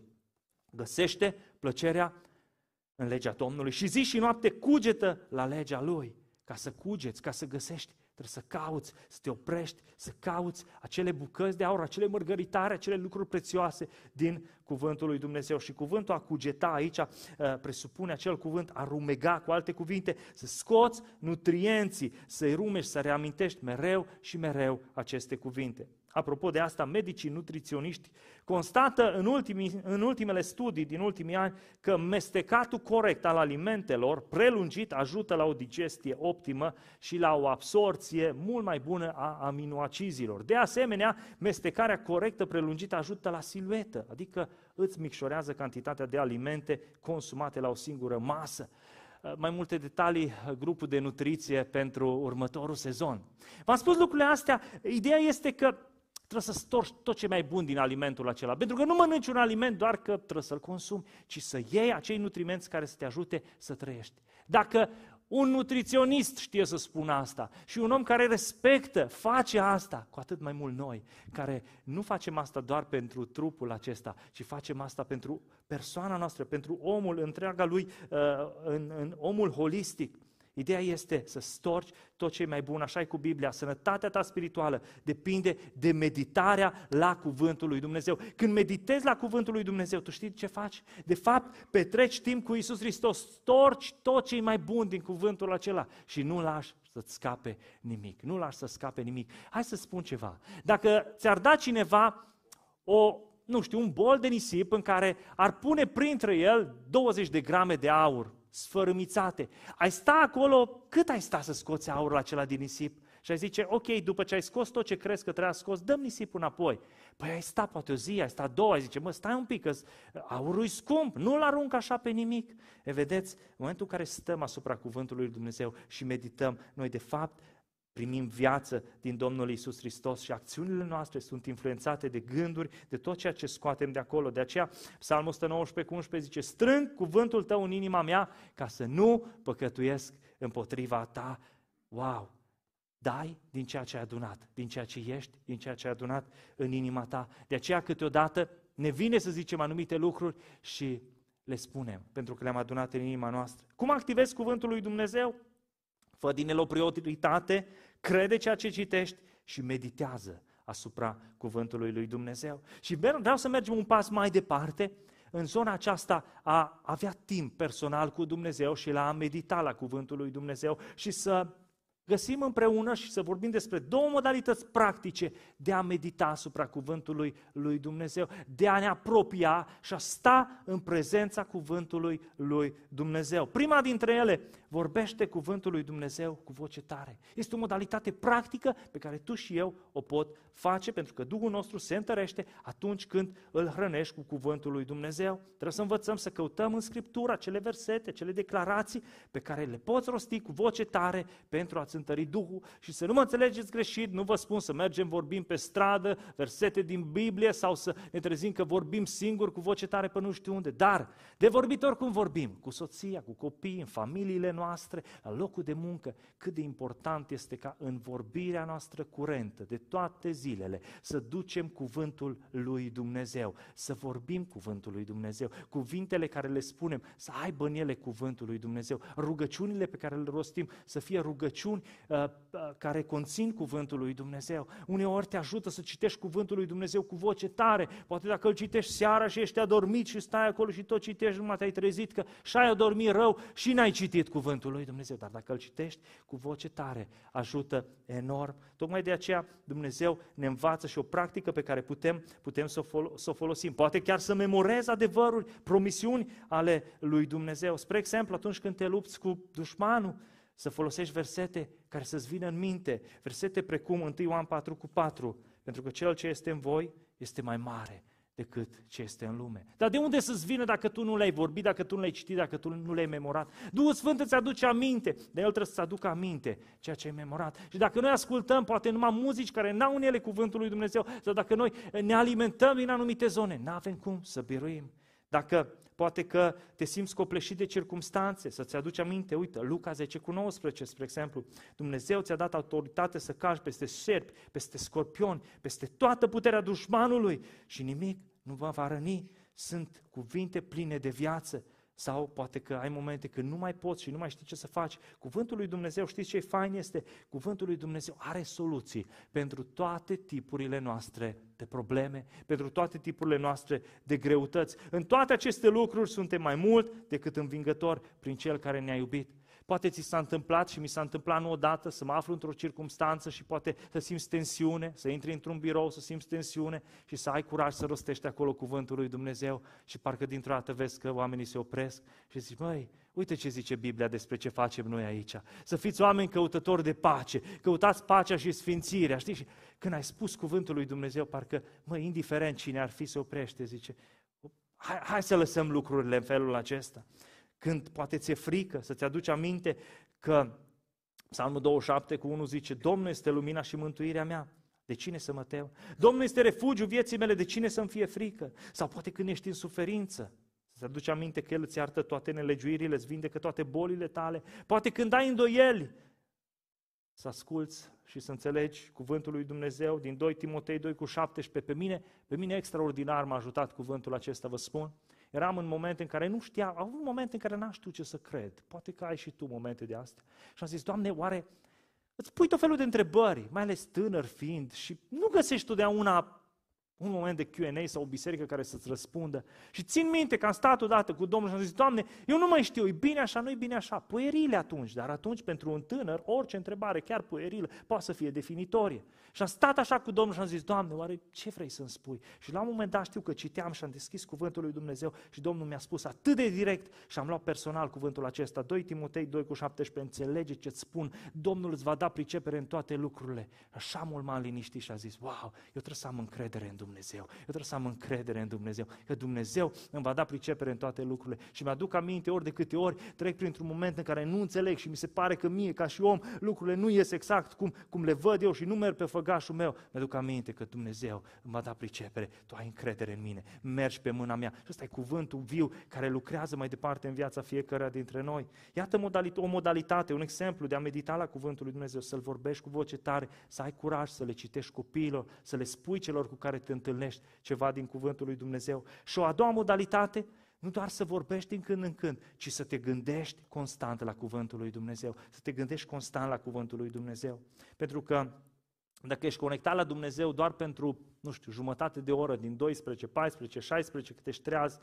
Găsește plăcerea în legea Domnului și zi și noapte cugetă la legea Lui, ca să cugeți, ca să găsești Trebuie să cauți, să te oprești, să cauți acele bucăți de aur, acele mărgăritare, acele lucruri prețioase din cuvântul lui Dumnezeu. Și cuvântul a cugeta aici uh, presupune acel cuvânt a rumega, cu alte cuvinte, să scoți nutrienții, să-i rumești, să reamintești mereu și mereu aceste cuvinte. Apropo de asta, medicii nutriționiști constată în, ultimii, în ultimele studii din ultimii ani că mestecatul corect al alimentelor prelungit ajută la o digestie optimă și la o absorție mult mai bună a aminoacizilor. De asemenea, mestecarea corectă prelungită ajută la siluetă, adică îți micșorează cantitatea de alimente consumate la o singură masă mai multe detalii, grupul de nutriție pentru următorul sezon. V-am spus lucrurile astea, ideea este că Trebuie să storci tot ce mai bun din alimentul acela. Pentru că nu mănânci un aliment doar că trebuie să-l consumi, ci să iei acei nutrimenți care să te ajute să trăiești. Dacă un nutriționist știe să spună asta și un om care respectă, face asta, cu atât mai mult noi, care nu facem asta doar pentru trupul acesta, ci facem asta pentru persoana noastră, pentru omul, întreaga lui, uh, în, în omul holistic. Ideea este să storci tot ce e mai bun, așa e cu Biblia. Sănătatea ta spirituală depinde de meditarea la Cuvântul lui Dumnezeu. Când meditezi la Cuvântul lui Dumnezeu, tu știi ce faci? De fapt, petreci timp cu Isus Hristos, storci tot ce e mai bun din Cuvântul acela și nu lași să-ți scape nimic. Nu lași să scape nimic. Hai să spun ceva. Dacă ți-ar da cineva o, nu știu, un bol de nisip în care ar pune printre el 20 de grame de aur, sfărâmițate. Ai sta acolo, cât ai sta să scoți aurul acela din nisip? Și ai zice, ok, după ce ai scos tot ce crezi că trebuie să scos, dăm nisipul înapoi. Păi ai sta poate o zi, ai sta două, ai zice, mă, stai un pic, că aurul e scump, nu-l arunc așa pe nimic. E, vedeți, în momentul în care stăm asupra cuvântului lui Dumnezeu și medităm, noi de fapt primim viață din Domnul Isus Hristos și acțiunile noastre sunt influențate de gânduri, de tot ceea ce scoatem de acolo. De aceea, Psalmul 119 cu 11 zice, strâng cuvântul tău în inima mea ca să nu păcătuiesc împotriva ta. Wow! Dai din ceea ce ai adunat, din ceea ce ești, din ceea ce ai adunat în inima ta. De aceea câteodată ne vine să zicem anumite lucruri și le spunem, pentru că le-am adunat în inima noastră. Cum activezi cuvântul lui Dumnezeu? Fă din el o prioritate, crede ceea ce citești și meditează asupra cuvântului lui Dumnezeu. Și vreau să mergem un pas mai departe, în zona aceasta a avea timp personal cu Dumnezeu și la a medita la cuvântul lui Dumnezeu și să găsim împreună și să vorbim despre două modalități practice de a medita asupra cuvântului lui Dumnezeu, de a ne apropia și a sta în prezența cuvântului lui Dumnezeu. Prima dintre ele vorbește cuvântul lui Dumnezeu cu voce tare. Este o modalitate practică pe care tu și eu o pot face pentru că Duhul nostru se întărește atunci când îl hrănești cu cuvântul lui Dumnezeu. Trebuie să învățăm să căutăm în Scriptură acele versete, acele declarații pe care le poți rosti cu voce tare pentru a-ți întări Duhul și să nu mă înțelegeți greșit, nu vă spun să mergem, vorbim pe stradă, versete din Biblie sau să ne trezim că vorbim singur cu voce tare pe nu știu unde, dar de vorbitor cum vorbim, cu soția, cu copiii, în familiile noastre, la locul de muncă, cât de important este ca în vorbirea noastră curentă de toate zilele să ducem cuvântul lui Dumnezeu, să vorbim cuvântul lui Dumnezeu, cuvintele care le spunem, să aibă în ele cuvântul lui Dumnezeu, rugăciunile pe care le rostim să fie rugăciuni uh, uh, care conțin cuvântul lui Dumnezeu. Uneori te ajută să citești cuvântul lui Dumnezeu cu voce tare. Poate dacă îl citești seara și ești adormit și stai acolo și tot citești, numai te-ai trezit că și ai adormit rău și n-ai citit cuvântul lui Dumnezeu. Dar dacă îl citești cu voce tare, ajută enorm. Tocmai de aceea Dumnezeu ne învață și o practică pe care putem, putem să, o fol- să o folosim. Poate chiar să memorezi adevăruri, promisiuni ale lui Dumnezeu. Spre exemplu, atunci când te lupți cu dușmanul, să folosești versete care să-ți vină în minte, versete precum 1 Ioan 4 cu 4, pentru că cel ce este în voi este mai mare decât ce este în lume. Dar de unde să-ți vină dacă tu nu le-ai vorbit, dacă tu nu le-ai citit, dacă tu nu le-ai memorat? Duhul Sfânt îți aduce aminte, dar El trebuie să-ți aducă aminte ceea ce ai memorat. Și dacă noi ascultăm poate numai muzici care n-au în ele cuvântul lui Dumnezeu, sau dacă noi ne alimentăm din anumite zone, nu avem cum să biruim. Dacă poate că te simți copleșit de circumstanțe, să-ți aduci aminte, uite, Luca 10 cu 19, spre exemplu, Dumnezeu ți-a dat autoritate să cași peste serpi, peste scorpioni, peste toată puterea dușmanului și nimic nu vă va răni. Sunt cuvinte pline de viață. Sau poate că ai momente când nu mai poți și nu mai știi ce să faci. Cuvântul lui Dumnezeu, știți ce fain este? Cuvântul lui Dumnezeu are soluții pentru toate tipurile noastre de probleme, pentru toate tipurile noastre de greutăți. În toate aceste lucruri suntem mai mult decât învingători prin Cel care ne-a iubit. Poate ți s-a întâmplat și mi s-a întâmplat nu odată să mă aflu într-o circunstanță și poate să simți tensiune, să intri într-un birou, să simți tensiune și să ai curaj să rostești acolo cuvântul lui Dumnezeu și parcă dintr-o dată vezi că oamenii se opresc și zici, măi, uite ce zice Biblia despre ce facem noi aici. Să fiți oameni căutători de pace, căutați pacea și sfințirea, știi? Și când ai spus cuvântul lui Dumnezeu, parcă, măi, indiferent cine ar fi, se oprește, zice, hai, hai să lăsăm lucrurile în felul acesta când poate ți-e frică, să-ți aduci aminte că Psalmul 27 cu 1 zice, Domnul este lumina și mântuirea mea. De cine să mă tem? Domnul este refugiu vieții mele, de cine să-mi fie frică? Sau poate când ești în suferință, să-ți aduci aminte că El îți iartă toate nelegiuirile, îți vindecă toate bolile tale. Poate când ai îndoieli, să asculți și să înțelegi cuvântul lui Dumnezeu din 2 Timotei 2 cu 17. Pe mine, pe mine extraordinar m-a ajutat cuvântul acesta, vă spun. Eram în momente în care nu știam, au avut momente în care n-am știut ce să cred. Poate că ai și tu momente de astea. Și am zis, Doamne, oare îți pui tot felul de întrebări, mai ales tânăr fiind, și nu găsești totdeauna un moment de Q&A sau o biserică care să-ți răspundă. Și țin minte că am stat odată cu Domnul și am zis, Doamne, eu nu mai știu, e bine așa, nu e bine așa. Puerile atunci, dar atunci pentru un tânăr, orice întrebare, chiar puerilă, poate să fie definitorie. Și am stat așa cu Domnul și am zis, Doamne, oare ce vrei să-mi spui? Și la un moment dat știu că citeam și am deschis cuvântul lui Dumnezeu și Domnul mi-a spus atât de direct și am luat personal cuvântul acesta, 2 Timotei 2 cu 17, înțelege ce-ți spun, Domnul îți va da pricepere în toate lucrurile. Așa mult m-am liniștit și a zis, wow, eu trebuie să am încredere în Dumnezeu, eu trebuie să am încredere în Dumnezeu, că Dumnezeu îmi va da pricepere în toate lucrurile. Și mi-aduc aminte ori de câte ori trec printr-un moment în care nu înțeleg și mi se pare că mie, ca și om, lucrurile nu ies exact cum, cum le văd eu și nu merg pe făgașul meu. Mi-aduc aminte că Dumnezeu îmi va da pricepere, tu ai încredere în mine, mergi pe mâna mea. Și ăsta e cuvântul viu care lucrează mai departe în viața fiecăruia dintre noi. Iată o modalitate, un exemplu de a medita la cuvântul lui Dumnezeu, să-l vorbești cu voce tare, să ai curaj să le citești copiilor, să le spui celor cu care te întâlnești ceva din cuvântul lui Dumnezeu. Și o a doua modalitate, nu doar să vorbești din când în când, ci să te gândești constant la cuvântul lui Dumnezeu, să te gândești constant la cuvântul lui Dumnezeu. Pentru că dacă ești conectat la Dumnezeu doar pentru, nu știu, jumătate de oră, din 12, 14, 16, cât ești treaz,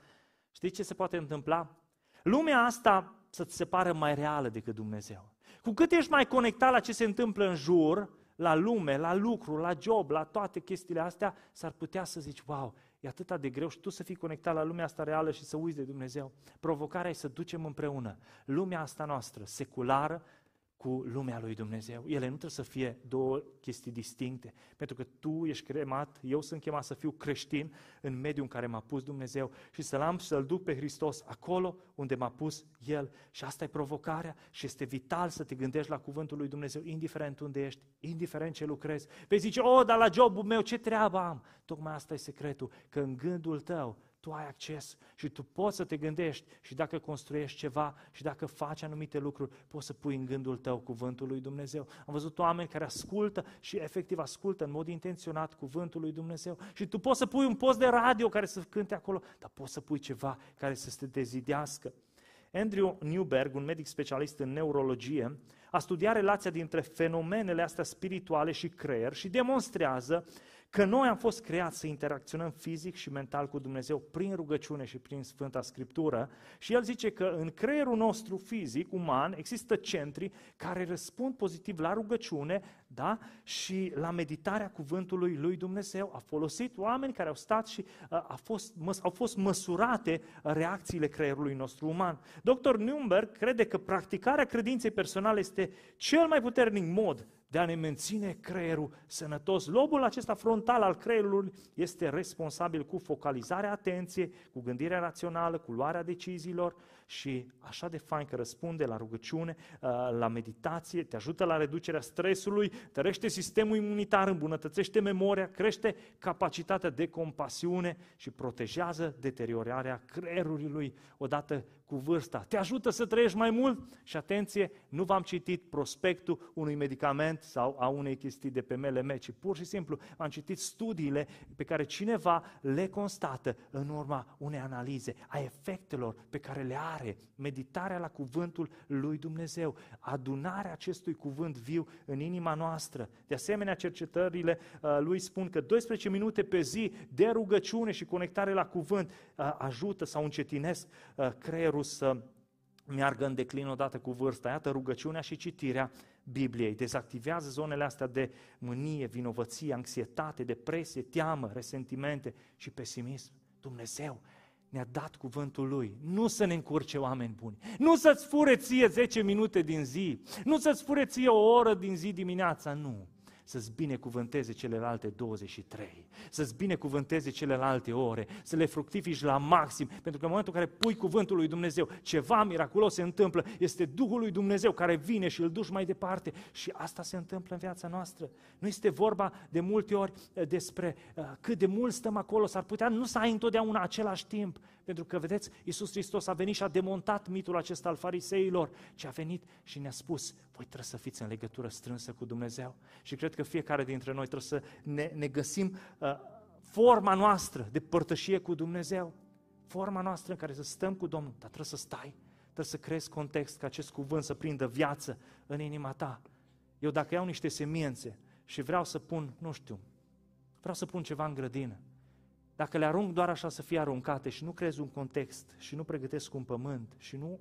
știi ce se poate întâmpla? Lumea asta să-ți se pară mai reală decât Dumnezeu. Cu cât ești mai conectat la ce se întâmplă în jur, la lume, la lucru, la job, la toate chestiile astea, s-ar putea să zici, wow, e atât de greu și tu să fii conectat la lumea asta reală și să uiți de Dumnezeu. Provocarea e să ducem împreună lumea asta noastră, seculară, cu lumea lui Dumnezeu. Ele nu trebuie să fie două chestii distincte, pentru că tu ești cremat, eu sunt chemat să fiu creștin în mediul în care m-a pus Dumnezeu și să-L am și să-L duc pe Hristos acolo unde m-a pus El. Și asta e provocarea și este vital să te gândești la cuvântul lui Dumnezeu, indiferent unde ești, indiferent ce lucrezi. Vei zice, o, dar la jobul meu ce treabă am? Tocmai asta e secretul, că în gândul tău tu ai acces și tu poți să te gândești și dacă construiești ceva și dacă faci anumite lucruri, poți să pui în gândul tău cuvântul lui Dumnezeu. Am văzut oameni care ascultă și efectiv ascultă în mod intenționat cuvântul lui Dumnezeu și tu poți să pui un post de radio care să cânte acolo, dar poți să pui ceva care să te dezidească. Andrew Newberg, un medic specialist în neurologie, a studiat relația dintre fenomenele astea spirituale și creier și demonstrează că noi am fost creați să interacționăm fizic și mental cu Dumnezeu prin rugăciune și prin Sfânta Scriptură și el zice că în creierul nostru fizic, uman, există centri care răspund pozitiv la rugăciune da? și la meditarea cuvântului lui Dumnezeu. A folosit oameni care au stat și uh, a fost, măs, au fost măsurate reacțiile creierului nostru uman. Dr. Nürnberg crede că practicarea credinței personale este cel mai puternic mod de a ne menține creierul sănătos. Lobul acesta frontal al creierului este responsabil cu focalizarea atenției, cu gândirea rațională, cu luarea deciziilor și așa de fain că răspunde la rugăciune, uh, la meditație, te ajută la reducerea stresului, tărește sistemul imunitar, îmbunătățește memoria, crește capacitatea de compasiune și protejează deteriorarea creierului odată cu vârsta. Te ajută să trăiești mai mult și atenție, nu v-am citit prospectul unui medicament sau a unei chestii de pe MLM, ci pur și simplu am citit studiile pe care cineva le constată în urma unei analize a efectelor pe care le are meditarea la cuvântul lui Dumnezeu, adunarea acestui cuvânt viu în inima noastră. De asemenea, cercetările uh, lui spun că 12 minute pe zi de rugăciune și conectare la cuvânt uh, ajută sau încetinesc uh, creierul creierul să meargă în declin odată cu vârsta. Iată, rugăciunea și citirea Bibliei dezactivează zonele astea de mânie, vinovăție, anxietate, depresie, teamă, resentimente și pesimism. Dumnezeu ne-a dat cuvântul Lui. Nu să ne încurce oameni buni. Nu să-ți fure ție 10 minute din zi. Nu să-ți fure ție o oră din zi dimineața. Nu să-ți binecuvânteze celelalte 23, să-ți binecuvânteze celelalte ore, să le fructifici la maxim, pentru că în momentul în care pui cuvântul lui Dumnezeu, ceva miraculos se întâmplă, este Duhul lui Dumnezeu care vine și îl duci mai departe și asta se întâmplă în viața noastră. Nu este vorba de multe ori eh, despre uh, cât de mult stăm acolo, s-ar putea nu să ai întotdeauna același timp, pentru că, vedeți, Iisus Hristos a venit și a demontat mitul acesta al fariseilor, ci a venit și ne-a spus, voi trebuie să fiți în legătură strânsă cu Dumnezeu. Și cred că fiecare dintre noi trebuie să ne, ne găsim uh, forma noastră de părtășie cu Dumnezeu. Forma noastră în care să stăm cu Domnul, dar trebuie să stai, trebuie să crezi context ca acest cuvânt să prindă viață în inima ta. Eu dacă iau niște semințe și vreau să pun, nu știu, vreau să pun ceva în grădină, dacă le arunc doar așa să fie aruncate și nu crezi un context și nu pregătesc un pământ și nu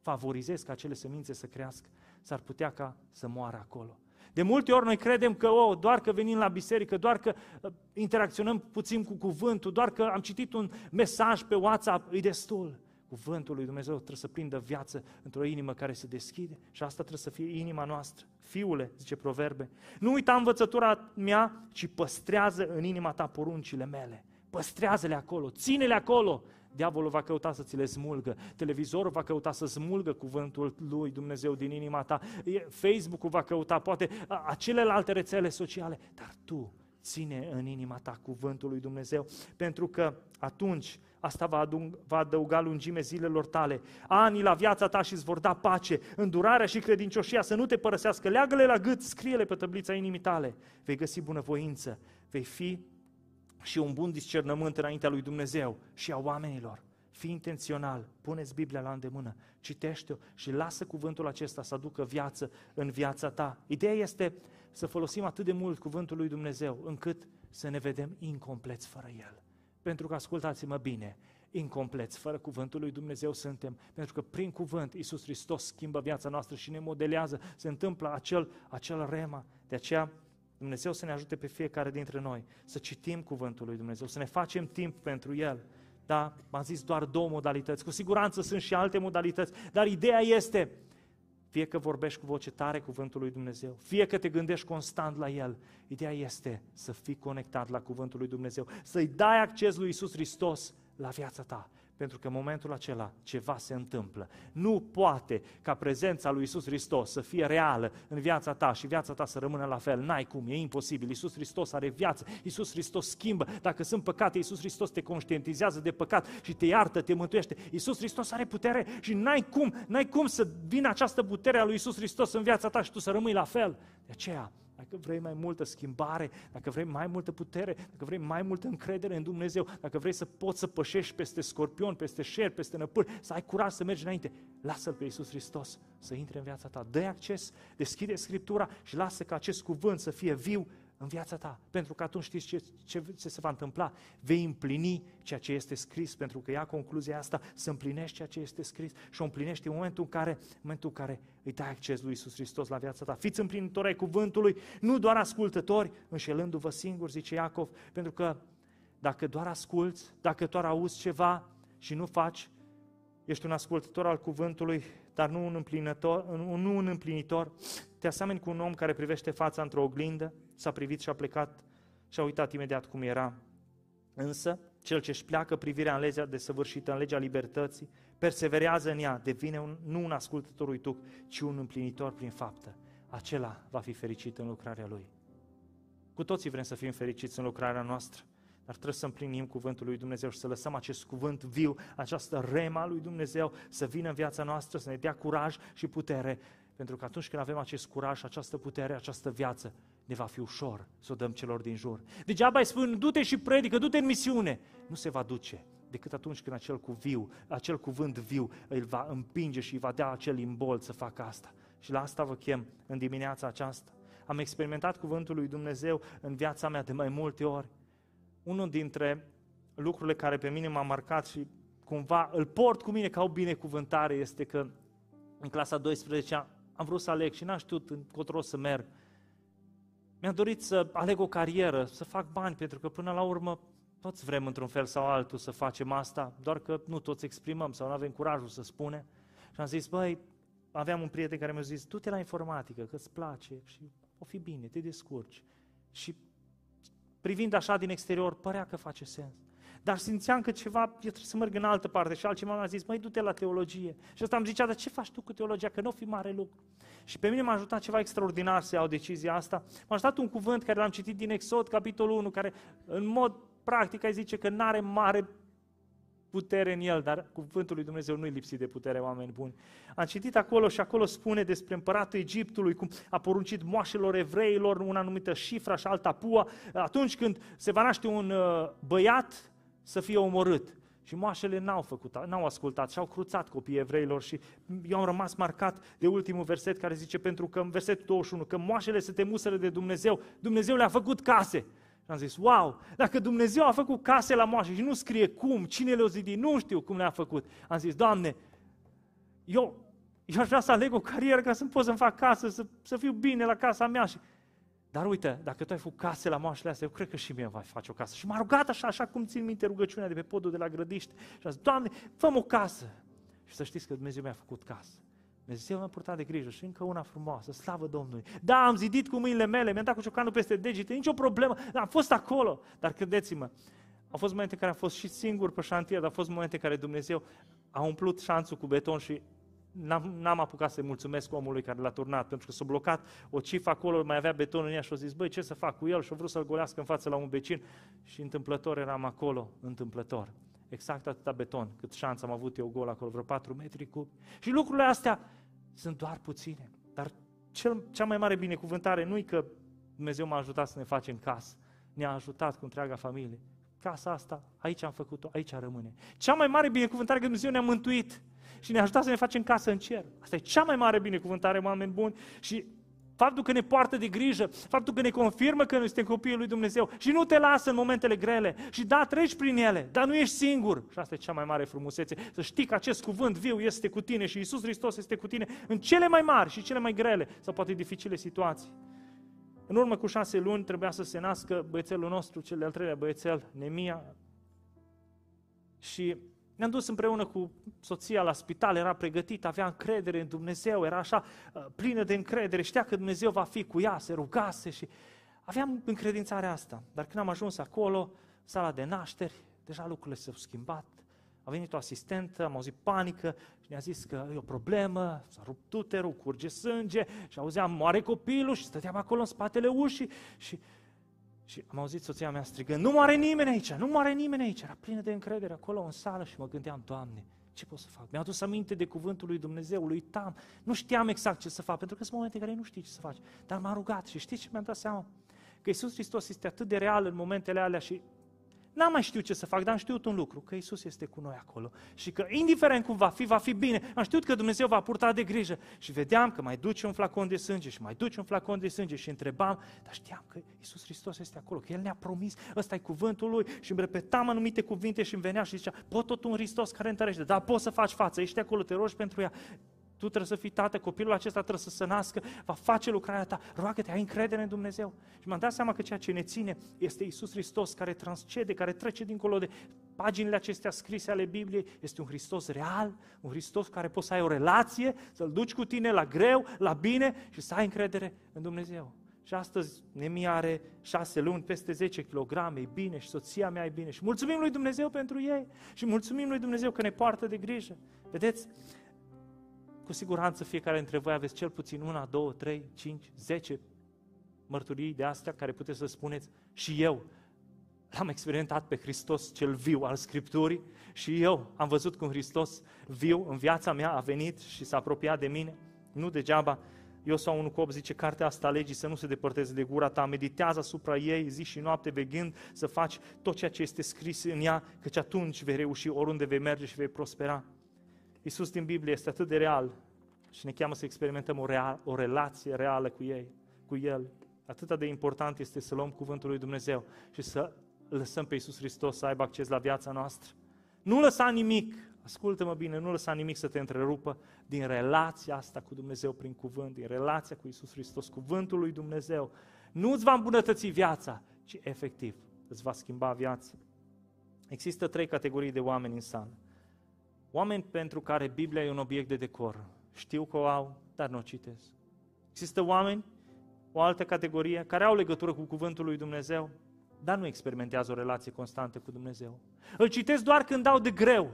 favorizez ca acele semințe să crească, s-ar putea ca să moară acolo. De multe ori noi credem că oh, doar că venim la biserică, doar că uh, interacționăm puțin cu cuvântul, doar că am citit un mesaj pe WhatsApp, e destul. Cuvântul lui Dumnezeu trebuie să prindă viață într-o inimă care se deschide și asta trebuie să fie inima noastră. Fiule, zice proverbe, nu uita învățătura mea, ci păstrează în inima ta poruncile mele. Păstrează-le acolo, ține-le acolo. Diavolul va căuta să ți le smulgă, televizorul va căuta să smulgă cuvântul lui Dumnezeu din inima ta, Facebook-ul va căuta, poate acelelalte rețele sociale, dar tu ține în inima ta cuvântul lui Dumnezeu, pentru că atunci asta va, adung, va adăuga lungime zilelor tale, anii la viața ta și îți vor da pace, îndurarea și credincioșia să nu te părăsească, leagă-le la gât, scrie-le pe tăblița inimii tale, vei găsi bunăvoință, vei fi și un bun discernământ înaintea lui Dumnezeu și a oamenilor. Fii intențional, puneți Biblia la îndemână, citește-o și lasă cuvântul acesta să aducă viață în viața ta. Ideea este să folosim atât de mult cuvântul lui Dumnezeu încât să ne vedem incompleți fără el. Pentru că, ascultați-mă bine, incompleți, fără cuvântul lui Dumnezeu suntem, pentru că prin cuvânt Iisus Hristos schimbă viața noastră și ne modelează, se întâmplă acel, acel rema. De aceea Dumnezeu să ne ajute pe fiecare dintre noi să citim Cuvântul lui Dumnezeu, să ne facem timp pentru El. Da, m-am zis doar două modalități, cu siguranță sunt și alte modalități, dar ideea este, fie că vorbești cu voce tare Cuvântul lui Dumnezeu, fie că te gândești constant la El, ideea este să fii conectat la Cuvântul lui Dumnezeu, să-i dai acces lui Isus Hristos la viața ta pentru că în momentul acela ceva se întâmplă. Nu poate ca prezența lui Isus Hristos să fie reală în viața ta și viața ta să rămână la fel. N-ai cum, e imposibil. Isus Hristos are viață, Isus Hristos schimbă. Dacă sunt păcate, Isus Hristos te conștientizează de păcat și te iartă, te mântuiește. Isus Hristos are putere și n-ai cum, n-ai cum să vină această putere a lui Isus Hristos în viața ta și tu să rămâi la fel. De aceea, dacă vrei mai multă schimbare, dacă vrei mai multă putere, dacă vrei mai multă încredere în Dumnezeu, dacă vrei să poți să pășești peste scorpion, peste șer, peste năpâri, să ai curaj să mergi înainte, lasă-L pe Iisus Hristos să intre în viața ta. Dă acces, deschide Scriptura și lasă ca acest cuvânt să fie viu în viața ta. Pentru că atunci știți ce, ce, ce se va întâmpla. Vei împlini ceea ce este scris, pentru că ia concluzia asta, să împlinești ceea ce este scris și o împlinești în momentul în care, în momentul în care îi dai acces lui Isus Hristos la viața ta. Fiți împlinitori ai cuvântului, nu doar ascultători, înșelându-vă singuri, zice Iacov, pentru că dacă doar asculți, dacă doar auzi ceva și nu faci, ești un ascultător al cuvântului, dar nu un împlinitor, nu un împlinitor. Te asemeni cu un om care privește fața într-o oglindă, s-a privit și a plecat și a uitat imediat cum era. Însă, cel ce își pleacă privirea în legea desăvârșită, în legea libertății, perseverează în ea, devine un, nu un ascultător uituc, ci un împlinitor prin faptă. Acela va fi fericit în lucrarea lui. Cu toții vrem să fim fericiți în lucrarea noastră. Dar trebuie să împlinim cuvântul lui Dumnezeu și să lăsăm acest cuvânt viu, această rema lui Dumnezeu să vină în viața noastră, să ne dea curaj și putere. Pentru că atunci când avem acest curaj, această putere, această viață, ne va fi ușor să o dăm celor din jur. Degeaba îi spun, du-te și predică, du-te în misiune. Nu se va duce decât atunci când acel, cuviu, acel cuvânt viu îl va împinge și îi va da acel imbol să facă asta. Și la asta vă chem în dimineața aceasta. Am experimentat cuvântul lui Dumnezeu în viața mea de mai multe ori unul dintre lucrurile care pe mine m-a marcat și cumva îl port cu mine ca o binecuvântare este că în clasa 12 am vrut să aleg și n-am știut încotro să merg. Mi-am dorit să aleg o carieră, să fac bani, pentru că până la urmă toți vrem într-un fel sau altul să facem asta, doar că nu toți exprimăm sau nu avem curajul să spunem. Și am zis, băi, aveam un prieten care mi-a zis, du-te la informatică, că îți place și o fi bine, te descurci. Și privind așa din exterior, părea că face sens. Dar simțeam că ceva, eu trebuie să merg în altă parte și altceva mi-a zis, măi, du-te la teologie. Și asta am zicea, dar ce faci tu cu teologia? Că nu o fi mare lucru. Și pe mine m-a ajutat ceva extraordinar să iau decizia asta. M-a ajutat un cuvânt care l-am citit din Exod, capitolul 1, care în mod practic ai zice că nu are mare putere în el, dar cuvântul lui Dumnezeu nu-i lipsit de putere, oameni buni. Am citit acolo și acolo spune despre împăratul Egiptului, cum a poruncit moașelor evreilor una anumită șifra și alta pua, atunci când se va naște un uh, băiat să fie omorât. Și moașele n-au făcut, n-au ascultat și au cruțat copiii evreilor și eu am rămas marcat de ultimul verset care zice, pentru că în versetul 21, că moașele se temuseră de Dumnezeu, Dumnezeu le-a făcut case. Și am zis, wow, dacă Dumnezeu a făcut case la moașe și nu scrie cum, cine le-a zidit, nu știu cum le-a făcut. Am zis, Doamne, eu, eu aș vrea să aleg o carieră ca să pot să-mi fac casă, să, să fiu bine la casa mea. Și... Dar uite, dacă tu ai făcut case la moașele astea, eu cred că și mie va face o casă. Și m-a rugat așa, așa cum țin minte rugăciunea de pe podul de la grădiște. Și am zis, Doamne, fă o casă. Și să știți că Dumnezeu mi-a făcut casă. Dumnezeu mi-a purtat de grijă și încă una frumoasă, slavă Domnului. Da, am zidit cu mâinile mele, mi-am dat cu ciocanul peste degete, nicio problemă, da, am fost acolo. Dar credeți-mă, au fost momente în care am fost și singur pe șantier, dar au fost momente în care Dumnezeu a umplut șanțul cu beton și n-am, n-am apucat să-i mulțumesc omului care l-a turnat, pentru că s-a blocat o cifă acolo, mai avea beton în ea și a zis, băi, ce să fac cu el? Și a vrut să-l golească în față la un vecin și întâmplător eram acolo, întâmplător. Exact atâta beton, cât șans am avut eu gol acolo, vreo 4 metri cub. Și lucrurile astea sunt doar puține. Dar cel, cea mai mare binecuvântare nu e că Dumnezeu m-a ajutat să ne facem casă. Ne-a ajutat cu întreaga familie. Casa asta, aici am făcut-o, aici rămâne. Cea mai mare binecuvântare că Dumnezeu ne-a mântuit și ne-a ajutat să ne facem casă în cer. Asta e cea mai mare binecuvântare, oameni buni. Și faptul că ne poartă de grijă, faptul că ne confirmă că noi suntem copiii lui Dumnezeu și nu te lasă în momentele grele. Și da, treci prin ele, dar nu ești singur. Și asta e cea mai mare frumusețe, să știi că acest cuvânt viu este cu tine și Isus Hristos este cu tine în cele mai mari și cele mai grele sau poate dificile situații. În urmă cu șase luni trebuia să se nască băiețelul nostru, cel de-al treilea băiețel, Nemia. Și ne-am dus împreună cu soția la spital, era pregătită, avea încredere în Dumnezeu, era așa uh, plină de încredere, știa că Dumnezeu va fi cu ea, se rugase și aveam încredințarea asta. Dar când am ajuns acolo, sala de nașteri, deja lucrurile s-au schimbat. A venit o asistentă, am auzit panică și ne-a zis că e o problemă, s-a rupt uterul, curge sânge și auzeam, moare copilul și stăteam acolo în spatele ușii și și am auzit soția mea strigând, nu moare nimeni aici, nu moare nimeni aici. Era plină de încredere acolo în sală și mă gândeam, Doamne, ce pot să fac? Mi-am adus aminte de cuvântul lui Dumnezeu, lui Tam. Nu știam exact ce să fac, pentru că sunt momente în care nu știi ce să faci. Dar m-am rugat și știți ce mi-am dat seama? Că Iisus Hristos este atât de real în momentele alea și N-am mai știut ce să fac, dar am știut un lucru, că Isus este cu noi acolo și că indiferent cum va fi, va fi bine. Am știut că Dumnezeu va purta de grijă și vedeam că mai duce un flacon de sânge și mai duce un flacon de sânge și întrebam, dar știam că Isus Hristos este acolo, că El ne-a promis, ăsta e cuvântul Lui și îmi repetam anumite cuvinte și îmi venea și zicea, pot tot un Hristos care întărește, dar poți să faci față, ești acolo, te rogi pentru ea tu trebuie să fii tată, copilul acesta trebuie să se nască, va face lucrarea ta, roagă-te, ai încredere în Dumnezeu. Și m-am dat seama că ceea ce ne ține este Isus Hristos care transcede, care trece dincolo de paginile acestea scrise ale Bibliei. Este un Hristos real, un Hristos care poți să ai o relație, să-L duci cu tine la greu, la bine și să ai încredere în Dumnezeu. Și astăzi Nemia are șase luni, peste 10 kg, e bine și soția mea e bine. Și mulțumim lui Dumnezeu pentru ei și mulțumim lui Dumnezeu că ne poartă de grijă. Vedeți, cu siguranță fiecare dintre voi aveți cel puțin una, două, trei, cinci, zece mărturii de astea care puteți să spuneți și eu l-am experimentat pe Hristos cel viu al Scripturii și eu am văzut cum Hristos viu în viața mea a venit și s-a apropiat de mine. Nu degeaba eu sau un cop zice, cartea asta legii să nu se depărteze de gura ta, meditează asupra ei zi și noapte vegând să faci tot ceea ce este scris în ea, căci atunci vei reuși oriunde vei merge și vei prospera. Iisus din Biblie este atât de real și ne cheamă să experimentăm o, real, o relație reală cu ei, cu El. Atât de important este să luăm cuvântul lui Dumnezeu și să lăsăm pe Iisus Hristos să aibă acces la viața noastră. Nu lăsa nimic, ascultă-mă bine, nu lăsa nimic să te întrerupă din relația asta cu Dumnezeu prin cuvânt, din relația cu Iisus Hristos, cuvântul lui Dumnezeu. Nu îți va îmbunătăți viața, ci efectiv îți va schimba viața. Există trei categorii de oameni în sală. Oameni pentru care Biblia e un obiect de decor. Știu că o au, dar nu o citesc. Există oameni, o altă categorie, care au legătură cu Cuvântul lui Dumnezeu, dar nu experimentează o relație constantă cu Dumnezeu. Îl citesc doar când dau de greu.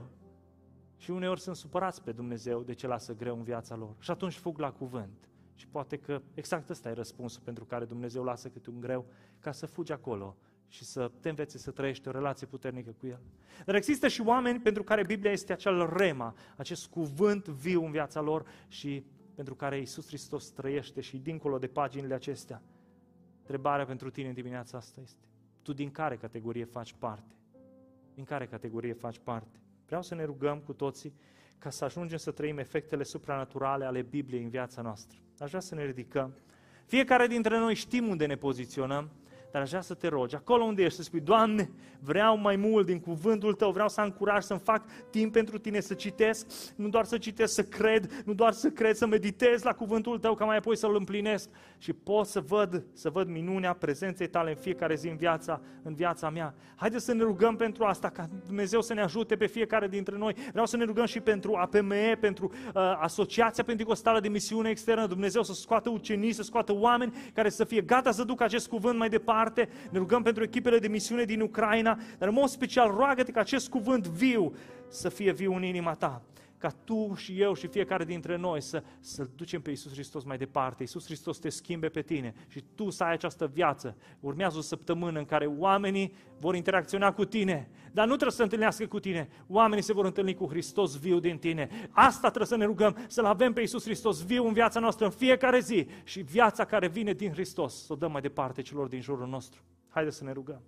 Și uneori sunt supărați pe Dumnezeu de ce lasă greu în viața lor. Și atunci fug la cuvânt. Și poate că exact ăsta e răspunsul pentru care Dumnezeu lasă câte un greu, ca să fugi acolo și să te înveți să trăiești o relație puternică cu El. Dar există și oameni pentru care Biblia este acel rema, acest cuvânt viu în viața lor și pentru care Iisus Hristos trăiește și dincolo de paginile acestea. Întrebarea pentru tine în dimineața asta este, tu din care categorie faci parte? Din care categorie faci parte? Vreau să ne rugăm cu toții ca să ajungem să trăim efectele supranaturale ale Bibliei în viața noastră. Aș vrea să ne ridicăm. Fiecare dintre noi știm unde ne poziționăm, dar aș vrea să te rogi, acolo unde ești, să spui, Doamne, vreau mai mult din cuvântul Tău, vreau să am curaj să-mi fac timp pentru Tine, să citesc, nu doar să citesc, să cred, nu doar să cred, să meditez la cuvântul Tău, ca mai apoi să-L împlinesc și pot să văd, să văd minunea prezenței Tale în fiecare zi în viața, în viața mea. Haideți să ne rugăm pentru asta, ca Dumnezeu să ne ajute pe fiecare dintre noi. Vreau să ne rugăm și pentru APME, pentru uh, Asociația Pentecostală de Misiune Externă, Dumnezeu să scoată ucenici, să scoată oameni care să fie gata să ducă acest cuvânt mai departe departe, ne rugăm pentru echipele de misiune din Ucraina, dar în mod special roagă-te ca acest cuvânt viu să fie viu în inima ta ca tu și eu și fiecare dintre noi să, să ducem pe Iisus Hristos mai departe. Iisus Hristos te schimbe pe tine și tu să ai această viață. Urmează o săptămână în care oamenii vor interacționa cu tine, dar nu trebuie să se întâlnească cu tine. Oamenii se vor întâlni cu Hristos viu din tine. Asta trebuie să ne rugăm, să-L avem pe Iisus Hristos viu în viața noastră în fiecare zi și viața care vine din Hristos să o dăm mai departe celor din jurul nostru. Haideți să ne rugăm.